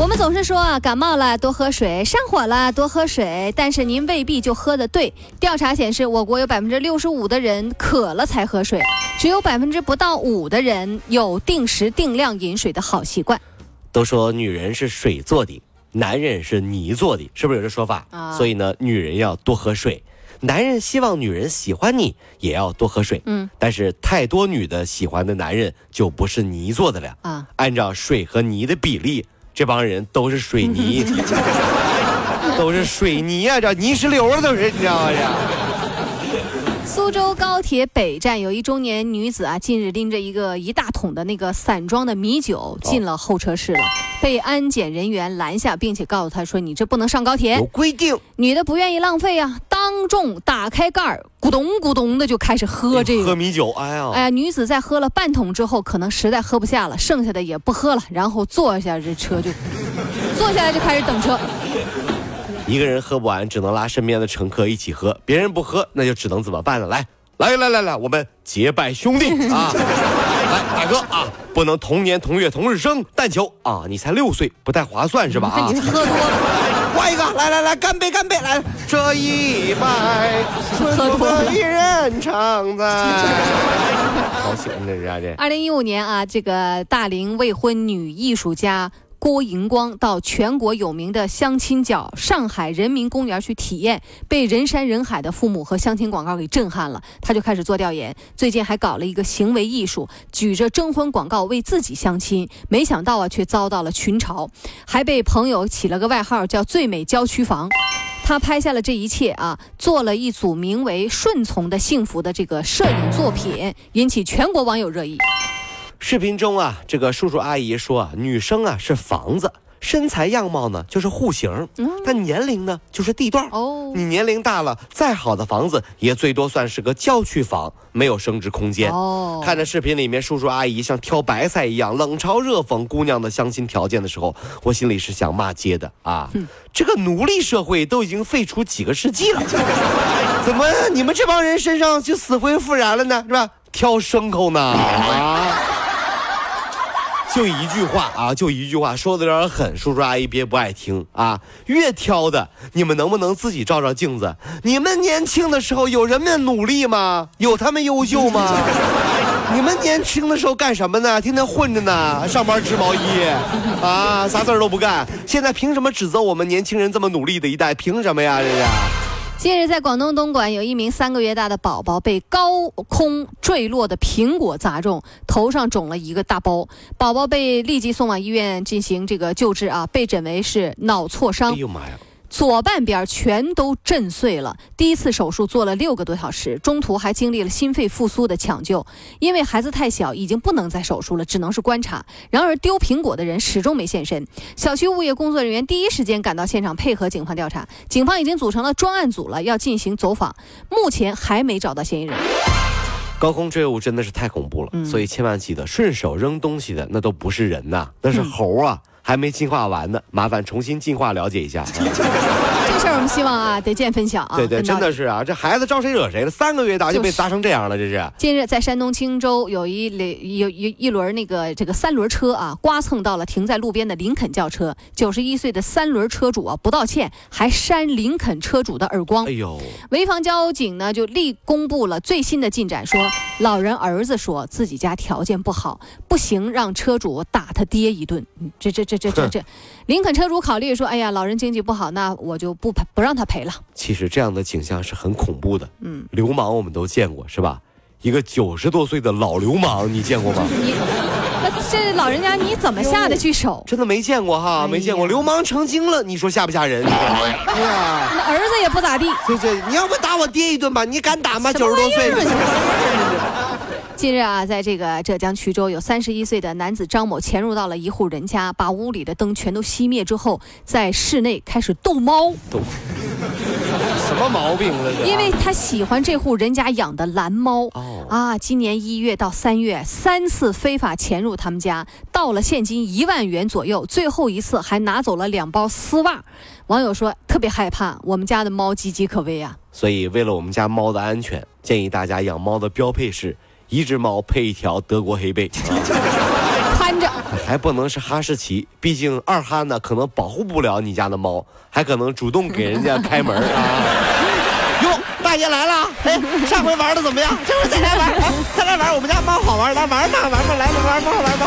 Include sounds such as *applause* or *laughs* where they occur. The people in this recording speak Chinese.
我们总是说啊，感冒了多喝水，上火了多喝水，但是您未必就喝的对。调查显示，我国有百分之六十五的人渴了才喝水，只有百分之不到五的人有定时定量饮水的好习惯。都说女人是水做的，男人是泥做的，是不是有这说法？啊所以呢，女人要多喝水。男人希望女人喜欢你，也要多喝水。嗯，但是太多女的喜欢的男人就不是泥做的了。啊，按照水和泥的比例，这帮人都是水泥，*laughs* 都是水泥啊，这泥石流啊，都是你知道吗？这苏州高铁北站有一中年女子啊，近日拎着一个一大桶的那个散装的米酒进了候车室了，被安检人员拦下，并且告诉她说：“你这不能上高铁有。规定，”女的不愿意浪费啊，当众打开盖儿，咕咚咕咚的就开始喝这个喝米酒，哎呀，哎呀，女子在喝了半桶之后，可能实在喝不下了，剩下的也不喝了，然后坐下，这车就坐下来就开始等车。一个人喝不完，只能拉身边的乘客一起喝，别人不喝，那就只能怎么办呢？来，来来来来，我们结拜兄弟 *laughs* 啊！来，大哥啊，不能同年同月同日生，但求啊，你才六岁，不太划算是吧？啊 *laughs* 你，喝多了，换一个，来来来，干杯干杯，来，这一拜，喝多了一人常在。*laughs* 高兴这是啊这。二零一五年啊，这个大龄未婚女艺术家。郭荧光到全国有名的相亲角上海人民公园去体验，被人山人海的父母和相亲广告给震撼了。他就开始做调研，最近还搞了一个行为艺术，举着征婚广告为自己相亲，没想到啊，却遭到了群嘲，还被朋友起了个外号叫“最美郊区房”。他拍下了这一切啊，做了一组名为《顺从的幸福》的这个摄影作品，引起全国网友热议。视频中啊，这个叔叔阿姨说啊，女生啊是房子，身材样貌呢就是户型，但年龄呢就是地段。哦你年龄大了，再好的房子也最多算是个郊区房，没有升值空间。哦看着视频里面叔叔阿姨像挑白菜一样冷嘲热讽姑娘的相亲条件的时候，我心里是想骂街的啊！这个奴隶社会都已经废除几个世纪了，*laughs* 怎么你们这帮人身上就死灰复燃了呢？是吧？挑牲口呢 *laughs* 啊！就一句话啊，就一句话，说的有点狠，叔叔阿姨别不爱听啊。越挑的，你们能不能自己照照镜子？你们年轻的时候有人们努力吗？有他们优秀吗？*laughs* 你们年轻的时候干什么呢？天天混着呢，上班织毛衣，啊，啥事儿都不干。现在凭什么指责我们年轻人这么努力的一代？凭什么呀？这是。近日，在广东东莞，有一名三个月大的宝宝被高空坠落的苹果砸中，头上肿了一个大包。宝宝被立即送往医院进行这个救治啊，被诊为是脑挫哎伤，呦妈呀！左半边全都震碎了。第一次手术做了六个多小时，中途还经历了心肺复苏的抢救。因为孩子太小，已经不能再手术了，只能是观察。然而丢苹果的人始终没现身。小区物业工作人员第一时间赶到现场配合警方调查，警方已经组成了专案组了，要进行走访。目前还没找到嫌疑人。高空坠物真的是太恐怖了，所以千万记得，顺手扔东西的那都不是人呐，那是猴啊，还没进化完呢。麻烦重新进化了解一下。*laughs* 这事儿我们希望啊得见分晓啊。对对，真的是啊，这孩子招谁惹谁了？三个月大就被砸成这样了，这是。近日，在山东青州有一轮有一一轮那个这个三轮车啊，刮蹭到了停在路边的林肯轿车。九十一岁的三轮车主啊，不道歉，还扇林肯车主的耳光哎。呦，潍坊交警呢就立公布了最新的进展，说老人儿子说自己家条件不好，不行让车主打他爹一顿。这这这这这这 *laughs* 这，林肯车主考虑说，哎呀，老人经济不好，那我就不赔不让他赔了。其实这样的景象是很恐怖的。嗯，流氓我们都见过，是吧？一个九十多岁的老流氓，你见过吗？*laughs* 你那这老人家你怎么下得去手？*laughs* 真的没见过哈，没见过。流氓成精了，你说吓不吓人？哎呀，那儿子也不咋地。对对，你要不打我爹一顿吧？你敢打吗？九十多岁。近日啊，在这个浙江衢州，有三十一岁的男子张某潜入到了一户人家，把屋里的灯全都熄灭之后，在室内开始逗猫。逗什么么毛病了？因为他喜欢这户人家养的蓝猫。哦啊，今年一月到三月三次非法潜入他们家，盗了现金一万元左右，最后一次还拿走了两包丝袜。网友说特别害怕，我们家的猫岌岌可危啊。所以为了我们家猫的安全，建议大家养猫的标配是一只猫配一条德国黑背。看着还不能是哈士奇，毕竟二哈呢可能保护不了你家的猫，还可能主动给人家开门啊！*laughs* 哟，大爷来了！哎，上回玩的怎么样？这回再来玩，哎，再来玩，我们家猫好玩，来玩吧，玩吧，来吧，玩吧，玩吧。